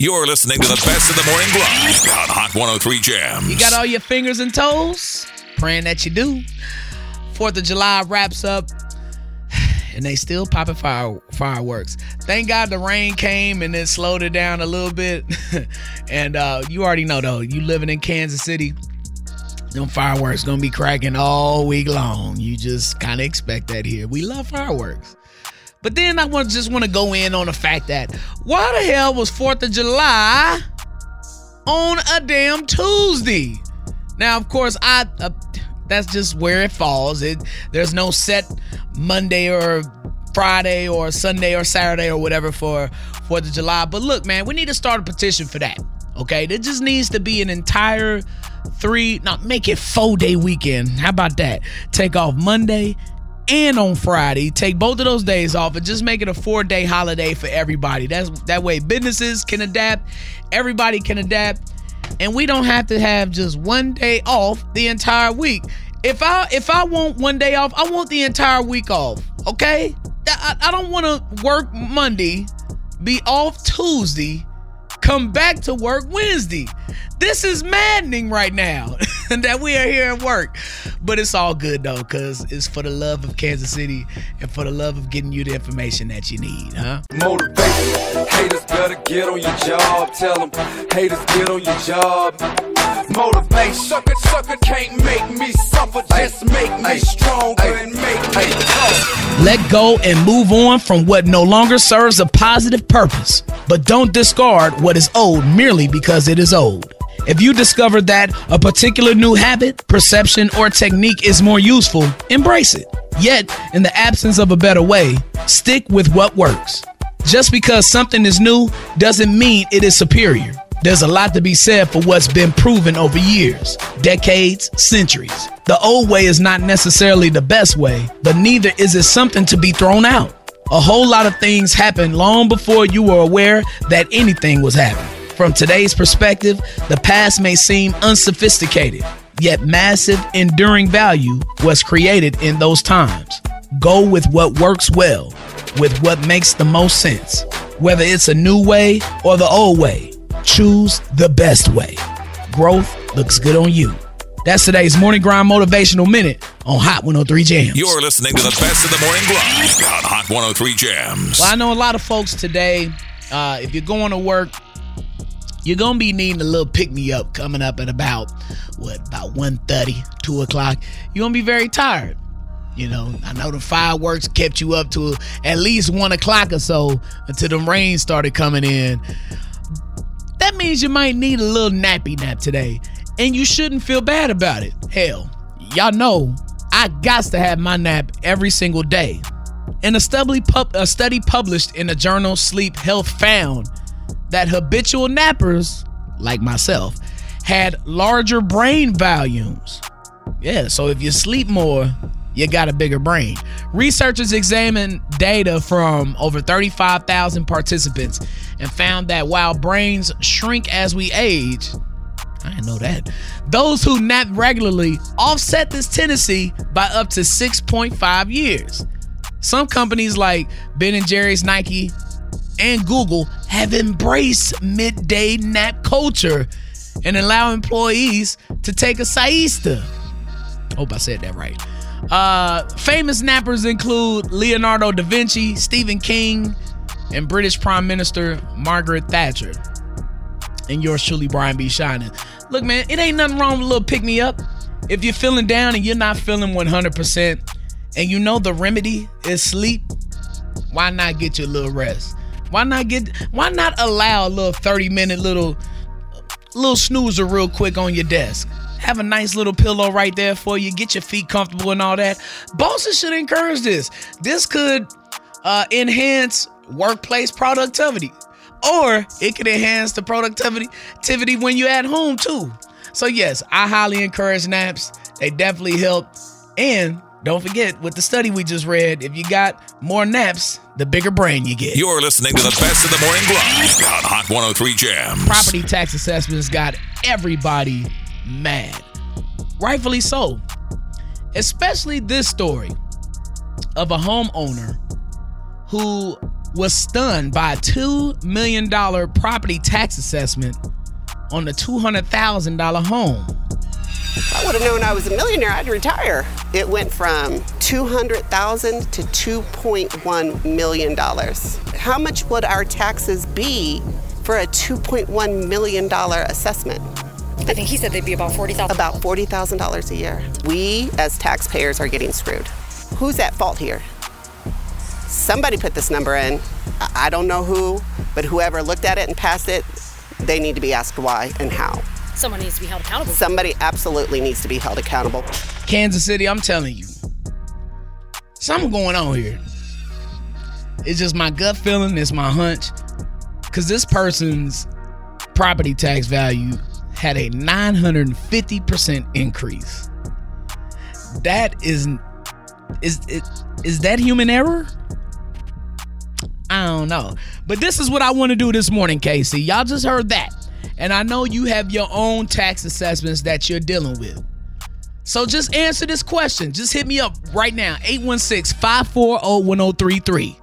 You're listening to the best of the morning grind on Hot 103 Jams. You got all your fingers and toes? Praying that you do. Fourth of July wraps up, and they still popping fire, fireworks. Thank God the rain came and it slowed it down a little bit. and uh, you already know though, you living in Kansas City, them fireworks gonna be cracking all week long. You just kind of expect that here. We love fireworks. But then I want just want to go in on the fact that why the hell was 4th of July on a damn Tuesday? Now, of course, I uh, that's just where it falls. It there's no set Monday or Friday or Sunday or Saturday or whatever for 4th of July. But look, man, we need to start a petition for that. Okay? There just needs to be an entire three, not make it four day weekend. How about that? Take off Monday, and on Friday. Take both of those days off and just make it a four day holiday for everybody. That's that way businesses can adapt, everybody can adapt, and we don't have to have just one day off the entire week. If I if I want one day off, I want the entire week off. Okay, I, I don't want to work Monday, be off Tuesday, come back to work Wednesday. This is maddening right now that we are here at work. But it's all good though, because it's for the love of Kansas City and for the love of getting you the information that you need, huh? Motivation. Haters better get on your job. Tell them, haters get on your job. Motivation. Sucker, sucker can't make me suffer. Just make me stronger and make me tough. Let go and move on from what no longer serves a positive purpose, but don't discard what is old merely because it is old. If you discover that a particular new habit, perception, or technique is more useful, embrace it. Yet, in the absence of a better way, stick with what works. Just because something is new doesn't mean it is superior. There's a lot to be said for what's been proven over years, decades, centuries. The old way is not necessarily the best way, but neither is it something to be thrown out. A whole lot of things happened long before you were aware that anything was happening. From today's perspective, the past may seem unsophisticated, yet massive, enduring value was created in those times. Go with what works well, with what makes the most sense. Whether it's a new way or the old way, choose the best way. Growth looks good on you. That's today's Morning Grind Motivational Minute on Hot 103 Jams. You're listening to the best of the morning grind on Hot 103 Jams. Well, I know a lot of folks today, uh, if you're going to work, you're gonna be needing a little pick me up coming up at about what about 1.30 2 o'clock you're gonna be very tired you know i know the fireworks kept you up to at least 1 o'clock or so until the rain started coming in that means you might need a little nappy nap today and you shouldn't feel bad about it hell y'all know i got to have my nap every single day and a study, a study published in the journal sleep health found that habitual nappers, like myself, had larger brain volumes. Yeah, so if you sleep more, you got a bigger brain. Researchers examined data from over 35,000 participants and found that while brains shrink as we age, I didn't know that. Those who nap regularly offset this tendency by up to 6.5 years. Some companies like Ben and Jerry's, Nike, and Google have embraced midday nap culture and allow employees to take a siesta. Hope I said that right. Uh, famous nappers include Leonardo da Vinci, Stephen King, and British Prime Minister Margaret Thatcher. And yours truly, Brian B. Shining. Look, man, it ain't nothing wrong with a little pick me up. If you're feeling down and you're not feeling 100%, and you know the remedy is sleep, why not get you a little rest? Why not get why not allow a little 30 minute little little snoozer real quick on your desk? Have a nice little pillow right there for you. Get your feet comfortable and all that. Bosses should encourage this. This could uh, enhance workplace productivity, or it could enhance the productivity activity when you're at home too. So yes, I highly encourage naps. They definitely help, and don't forget, with the study we just read, if you got more naps, the bigger brain you get. You're listening to the best of the morning grind on Hot 103 Jams. Property tax assessments got everybody mad. Rightfully so. Especially this story of a homeowner who was stunned by a $2 million property tax assessment on a $200,000 home. I would have known I was a millionaire, I'd retire. It went from 200,000 to 2.1 million dollars. How much would our taxes be for a 2.1 million dollar assessment? I think he said they'd be about forty thousand. About $40,000 a year. We as taxpayers are getting screwed. Who's at fault here? Somebody put this number in. I I don't know who, but whoever looked at it and passed it, they need to be asked why and how. Someone needs to be held accountable. Somebody absolutely needs to be held accountable. Kansas City, I'm telling you, something going on here. It's just my gut feeling, it's my hunch. Because this person's property tax value had a 950% increase. That is, is, is, is that human error? I don't know. But this is what I want to do this morning, Casey. Y'all just heard that. And I know you have your own tax assessments that you're dealing with. So just answer this question. Just hit me up right now 816 540 1033.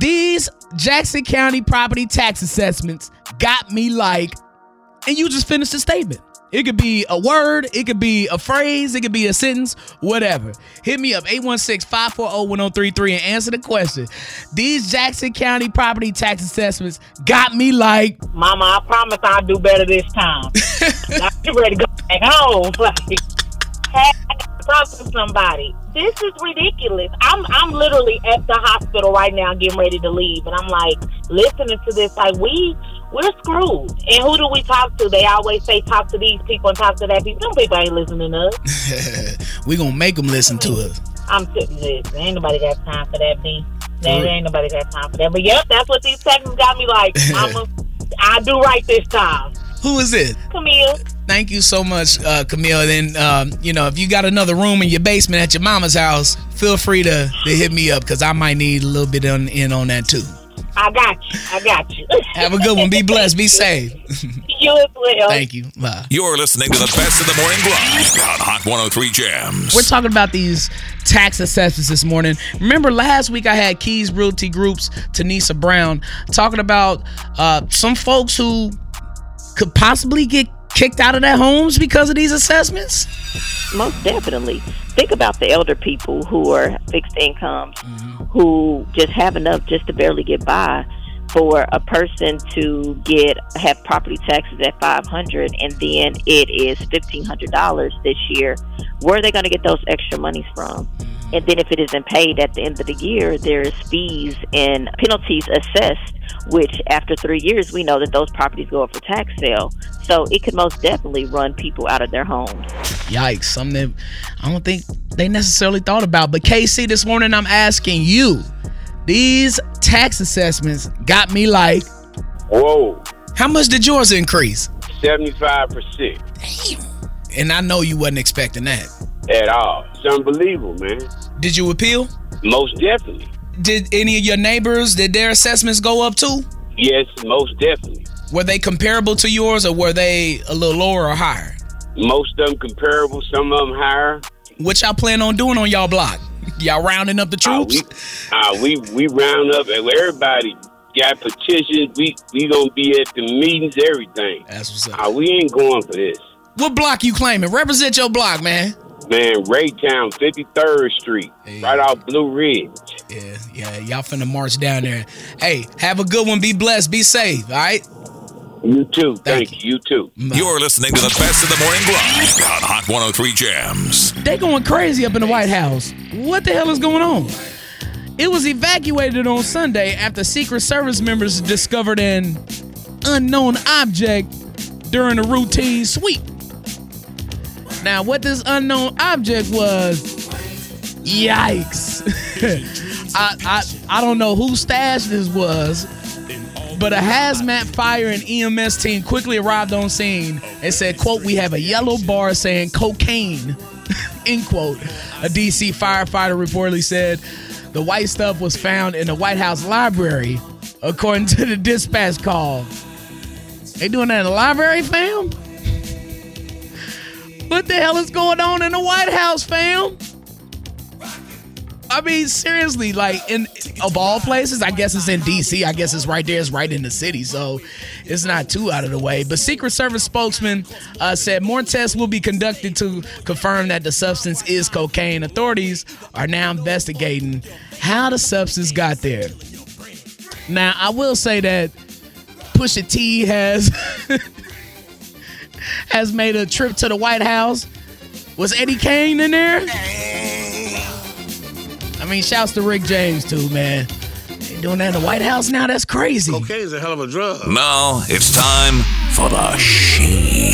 These Jackson County property tax assessments got me like, and you just finished the statement. It could be a word, it could be a phrase, it could be a sentence, whatever. Hit me up 816 540 1033 and answer the question. These Jackson County property tax assessments got me like, Mama, I promise I'll do better this time. I'm ready to go back home. Like, hey, I gotta talk to somebody. This is ridiculous. I'm I'm literally at the hospital right now, getting ready to leave, and I'm like listening to this. Like we we're screwed. And who do we talk to? They always say talk to these people and talk to that people. Them people ain't listening to us. we gonna make them listen to us. I'm sitting this. Ain't nobody got time for that, me. There ain't nobody got time for that. But yep, that's what these texts got me like. Mama, I do right this time. Who is it? Camille. Thank you so much, uh, Camille. Then, um, you know, if you got another room in your basement at your mama's house, feel free to, to hit me up because I might need a little bit on, in on that too. I got you. I got you. Have a good one. Be blessed. Be safe. you as well. Thank you. Bye. You're listening to the best of the morning grind on Hot 103 Jams. We're talking about these tax assessments this morning. Remember last week I had Keys Realty Group's Tanisa Brown talking about uh, some folks who could possibly get kicked out of their homes because of these assessments? Most definitely. Think about the elder people who are fixed incomes, mm-hmm. who just have enough just to barely get by. For a person to get have property taxes at five hundred and then it is fifteen hundred dollars this year, where are they going to get those extra monies from? Mm-hmm. And then if it isn't paid at the end of the year, there's fees and penalties assessed, which after three years, we know that those properties go up for tax sale. So it could most definitely run people out of their homes. Yikes, something I don't think they necessarily thought about. But KC, this morning I'm asking you, these tax assessments got me like, Whoa, how much did yours increase? 75% And I know you wasn't expecting that. at all. It's unbelievable, man. Did you appeal? Most definitely. Did any of your neighbors, did their assessments go up too? Yes, most definitely. Were they comparable to yours or were they a little lower or higher? Most of them comparable, some of them higher. What y'all plan on doing on y'all block? Y'all rounding up the Uh, troops? we, uh, we we round up and everybody got petitions. We we gonna be at the meetings, everything. That's what's up. Uh, we ain't going for this. What block you claiming? Represent your block, man. Man, Raytown, 53rd Street, Hey. right off Blue Ridge. Yeah, yeah, y'all finna march down there. Hey, have a good one. Be blessed. Be safe. All right. You too. Thank Thank, you. You too. You're listening to the best of the morning grind on Hot 103 Jams. They going crazy up in the White House. What the hell is going on? It was evacuated on Sunday after Secret Service members discovered an unknown object during a routine sweep. Now, what this unknown object was, yikes. I, I, I don't know whose stash this was, but a hazmat fire and EMS team quickly arrived on scene and said, quote, we have a yellow bar saying cocaine, end quote. A DC firefighter reportedly said the white stuff was found in the White House library, according to the dispatch call. They doing that in the library, fam? What the hell is going on in the White House, fam? I mean, seriously, like in of all places, I guess it's in DC. I guess it's right there. It's right in the city, so it's not too out of the way. But Secret Service spokesman uh, said more tests will be conducted to confirm that the substance is cocaine. Authorities are now investigating how the substance got there. Now, I will say that Pusha T has has made a trip to the White House. Was Eddie Kane in there? I mean, shouts to Rick James too, man. They doing that in the White House now? That's crazy. Cocaine's a hell of a drug. Now it's time for the Shade.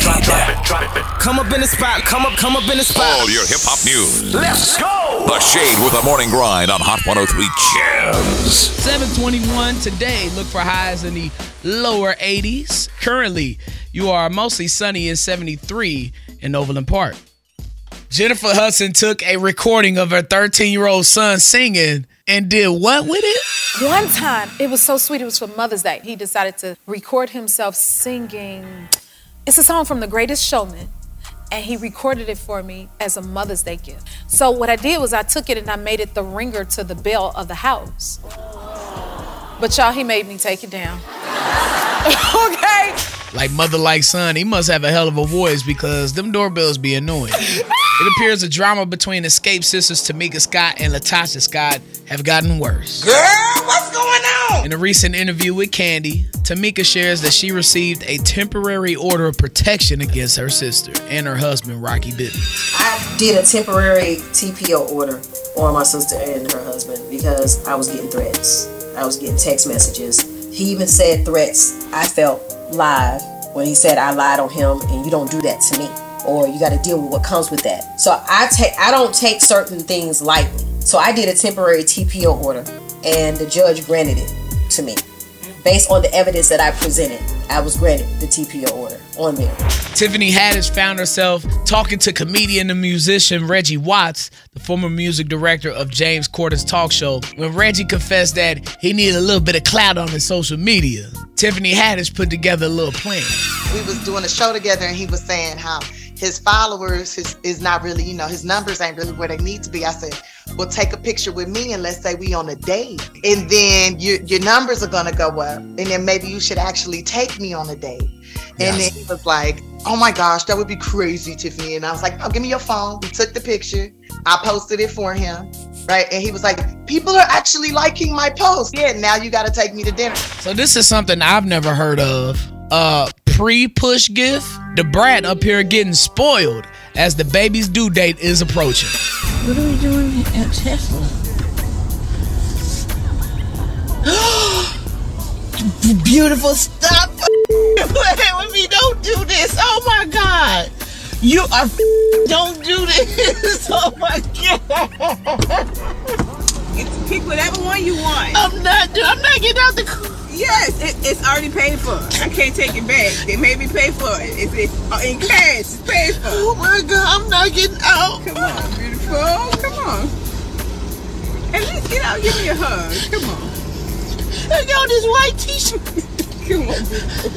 Come up in the spot. Come up, come up in the spot. All your hip hop news. Let's go. The Shade with a morning grind on Hot 103 Jams. 721 today. Look for highs in the lower 80s. Currently, you are mostly sunny in 73 in Overland Park. Jennifer Hudson took a recording of her 13 year old son singing and did what with it? One time, it was so sweet. It was for Mother's Day. He decided to record himself singing. It's a song from The Greatest Showman, and he recorded it for me as a Mother's Day gift. So what I did was I took it and I made it the ringer to the bell of the house. But y'all, he made me take it down. okay. Like mother like son, he must have a hell of a voice because them doorbells be annoying. it appears the drama between Xscape sisters Tamika Scott and Latocha Scott have gotten worse. Girl, what's going on? In a recent interview with Candy, Tamika shares that she received a temporary order of protection against her sister and her husband, Rocky Bivens. I did a temporary TPO order on my sister and her husband because I was getting threats. I was getting text messages. He even said threats I felt live when he said I lied on him and you don't do that to me or you got to deal with what comes with that. So I take I don't take certain things lightly. So I did a temporary TPO order and the judge granted it to me. Based on the evidence that I presented, I was granted the TPO order on bail. Tiffany Haddish found herself talking to comedian and musician Reggie Watts, the former music director of James Corden's talk show, when Reggie confessed that he needed a little bit of clout on his social media. Tiffany Haddish put together a little plan. we was doing a show together and he was saying how his followers his, is not really you know his numbers ain't really where they need to be. I said well take a picture with me and let's say we on a date. And then your, your numbers are gonna go up. And then maybe you should actually take me on a date. And then he was like oh my gosh that would be crazy tiffany. And i was like oh give me your phone. We took the picture. I posted it for him right? And he was like people are actually liking my post. Yeah now you got to take me to dinner. So this is something I've never heard of. Uh pre-push gift. The brat up here getting spoiled as the baby's due date is approaching. What are we doing at Tesla? Beautiful stuff. With me. Don't do this. Oh my God. You are. Don't do this. Oh my God. Pick whatever one you want. I'm not. I'm not getting out the. Car. Yes, it, it's already paid for. I can't take it back. They made me pay for it. It's, it's uh, in cash. It's paid for. Oh my God. I'm not getting out. Come on, beautiful. Come on. At least get out. Give me a hug. Come on. I got this white t-shirt. Come on, beautiful.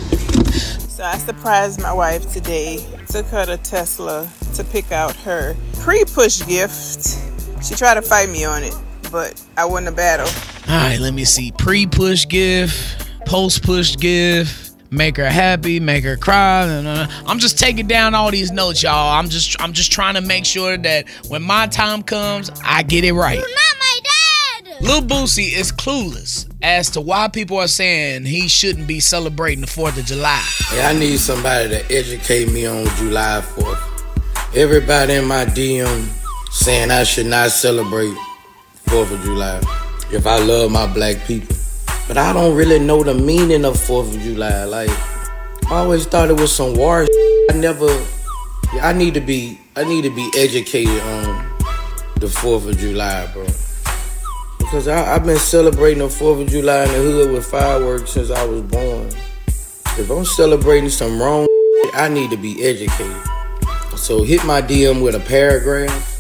So I surprised my wife today. Took her to Tesla to pick out her pre-push gift. She tried to fight me on it, but I won the battle. All right, let me see. Pre-push gift, post-push gift, make her happy, make her cry. I'm just taking down all these notes, y'all. I'm just I'm just trying to make sure that when my time comes, I get it right. Not my dad! Lil Boosie is clueless as to why people are saying he shouldn't be celebrating the 4th of July. Hey, I need somebody to educate me on July 4th. Everybody in my DM saying I should not celebrate 4th of July if I love my black people. But I don't really know the meaning of 4th of July. Like, I always thought it was some war. I never. I need to be. I need to be educated on the 4th of July, bro. Because I, I've been celebrating the 4th of July in the hood with fireworks since I was born. If I'm celebrating some wrong, I need to be educated. So hit my DM with a paragraph.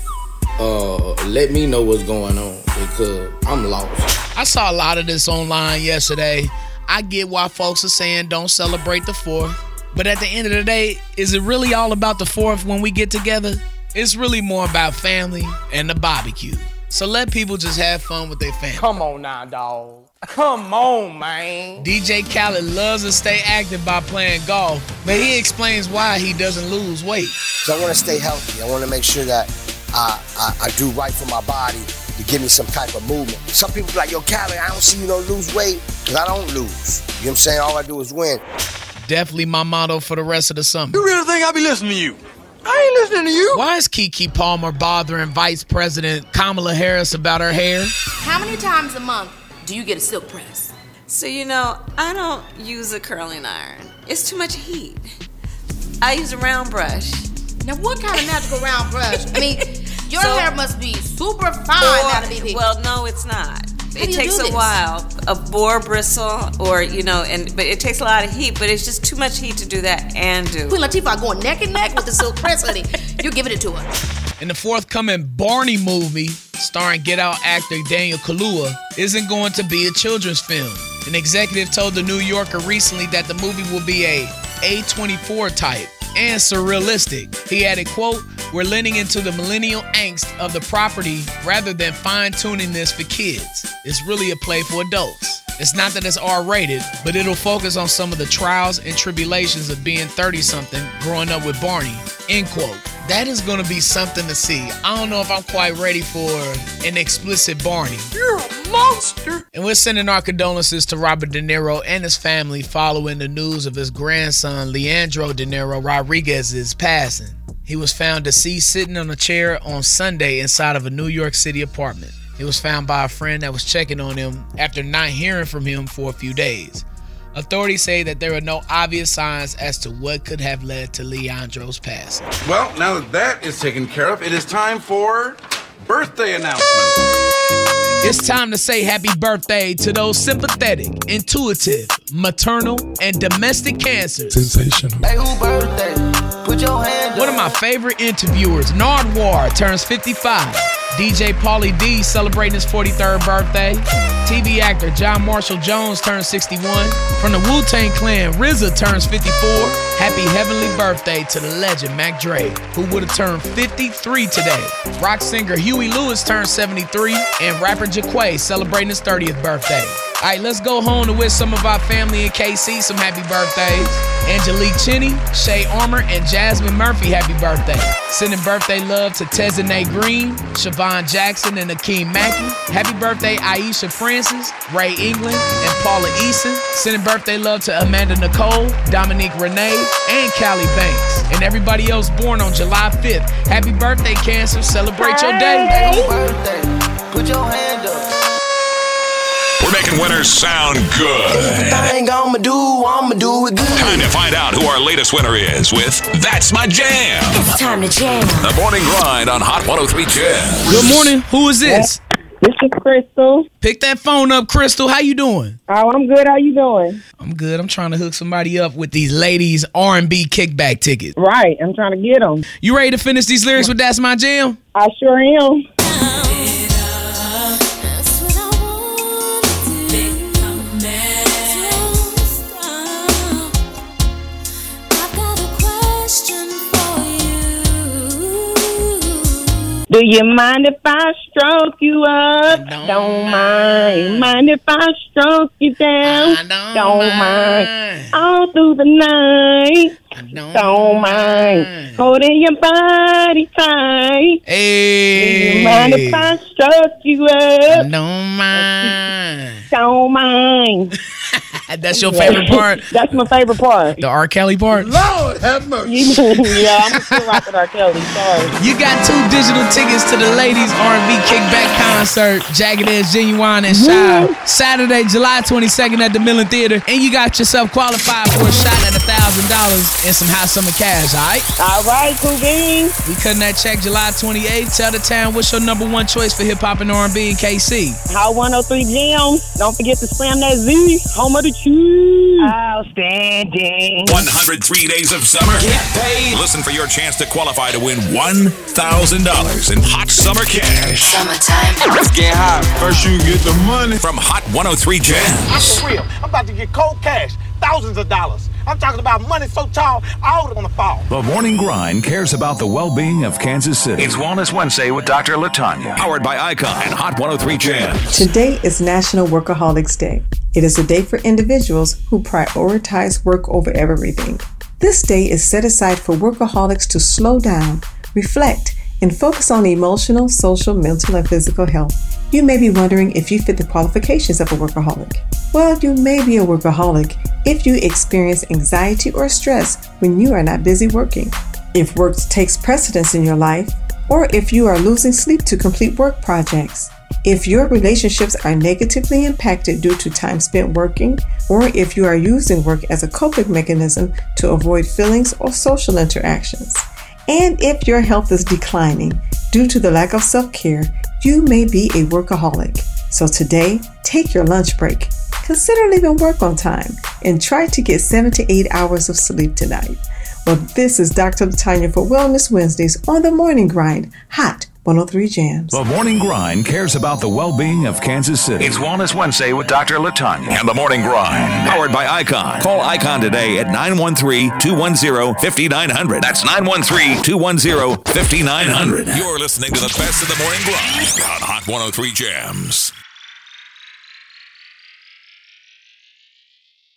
Uh, let me know what's going on because I'm lost. I saw a lot of this online yesterday. I get why folks are saying don't celebrate the 4th. But at the end of the day, is it really all about the 4th when we get together? It's really more about family and the barbecue. So let people just have fun with their family. Come on now, dog. Come on, man. DJ Khaled loves to stay active by playing golf, but he explains why he doesn't lose weight. So I want to stay healthy. I want to make sure that I, I, I do right for my body to give me some type of movement. Some people be like, yo, Khaled, I don't see you don't lose weight, because I don't lose. You know what I'm saying? All I do is win. Definitely my motto for the rest of the summer. You really think I be listening to you? I ain't listening to you. Why is Keke Palmer bothering Vice President Kamala Harris about her hair? How many times a month do you get a silk press? So, you know, I don't use a curling iron. It's too much heat. I use a round brush. Now, what kind of magical round brush? I mean, your So- hair must be super fine Boar- now to be people. Well, no, it's not. How it takes a while. A boar bristle, or you know, and but it takes a lot of heat. But it's just too much heat to do that and do. Queen Latifah going neck and neck with the silk press, honey. You're giving it to her. In the forthcoming Barney movie, starring Get Out actor Daniel Kaluuya, isn't going to be a children's film. An executive told the New Yorker recently that the movie will be a A24 type and surrealistic. He added, quote, We're leaning into the millennial angst of the property rather than fine-tuning this for kids. It's really a play for adults. It's not that it's R-rated, but it'll focus on some of the trials and tribulations of being 30-something growing up with Barney. End quote. That is gonna be something to see. I don't know if I'm quite ready for an explicit Barney. You're a monster. And we're sending our condolences to Robert De Niro and his family following the news of his grandson, Leandro De Niro Rodriguez's passing. He was found deceased sitting on a chair on Sunday inside of a New York City apartment. He was found by a friend that was checking on him after not hearing from him for a few days. Authorities say that there are no obvious signs as to what could have led to Leandro's passing. Well, now that that is taken care of, it is time for birthday announcements. It's time to say happy birthday to those sympathetic, intuitive, maternal, and domestic cancers. Sensational. Hey, who birthday? Put your hand One of my favorite interviewers, Nardwuar, turns 55. DJ Pauly D celebrating his 43rd birthday. TV actor John Marshall Jones turns 61. From the Wu Tang Clan, RZA turns 54. Happy heavenly birthday to the legend Mac Dre, who would have turned 53 today. Rock singer Huey Lewis turns 73, and rapper Jaquay celebrating his 30th birthday. All right, let's go home to wish some of our family in KC some happy birthdays. Angelique Cheney, Shay Armour, and Jasmine Murphy, happy birthday. Sending birthday love to Tezene Green, Siobhan Jackson, and Akeem Mackey. Happy birthday, Aisha Francis, Ray England, and Paula Eason. Sending birthday love to Amanda Nicole, Dominique Renee, and Callie Banks. And everybody else born on July 5th. Happy birthday, Cancer. Celebrate your day. Who birthday? Put your hand up. We're making winners sound good. Everything I'ma do, I'ma do it good. Time to find out who our latest winner is with That's My Jam. It's time to jam. The morning grind on Hot 103 Jam. Good morning. Who is this? This is Crystal. Pick that phone up, Crystal. How you doing? Oh, I'm good. How you doing? I'm good. I'm trying to hook somebody up with these ladies R&B kickback tickets. Right. I'm trying to get them. You ready to finish these lyrics with That's My Jam? I sure am. Do you mind if I stroke you up? Don't, mind. Mind if I stroke you down? I don't, mind. All through the night. Don't, mind. Holding your body tight. Hey. Do you mind if I stroke you up? Don't mind. Don't mind. That's your favorite part? That's my favorite part. The R. Kelly part? Lord have mercy. yeah, I'm still rocking R. Kelly. Sorry. You got two digital tickets to the ladies R&B kickback concert, Jagged Edge, Ginuwine, and Shai. Mm-hmm. Saturday, July 22nd at the Midland Theater. And you got yourself qualified for a shot at a $1,000 and some hot summer cash, all right? All right, cool beans. We cutting that check July 28th. Tell the town what's your number one choice for hip hop and R&B in KC. Hot 103 Jam. Don't forget to slam that Z. Home of the cheese. Outstanding. 103 days of summer. Get paid. Listen for your chance to qualify to win $1,000 in hot summer cash. Summertime. Let's get hot. First you get the money. From Hot 103 Jams. I'm for real. I'm about to get cold cash, thousands of dollars. I'm talking about money so tall, all gonna fall. The Morning Grind cares about the well being of Kansas City. It's Wellness Wednesday with Dr. Latanya. Powered by Icon and Hot 103 Jams. Today is National Workaholics Day. It is a day for individuals who prioritize work over everything. This day is set aside for workaholics to slow down, reflect, and focus on emotional, social, mental, and physical health. You may be wondering if you fit the qualifications of a workaholic. Well, you may be a workaholic if you experience anxiety or stress when you are not busy working, if work takes precedence in your life, or if you are losing sleep to complete work projects. If your relationships are negatively impacted due to time spent working, or if you are using work as a coping mechanism to avoid feelings or social interactions. And if your health is declining due to the lack of self care, you may be a workaholic. So today, take your lunch break. Consider leaving work on time and try to get seven to eight hours of sleep tonight. Well, this is Dr. Latanya for Wellness Wednesdays on the Morning Grind, Hot 103 Jams. The Morning Grind cares about the well being of Kansas City. It's Wellness Wednesday with Dr. Latanya and the Morning Grind. Powered by Icon. Call Icon today at 913 210 5900. That's 913 210 5900. You're listening to the best of the Morning Grind on Hot 103 Jams.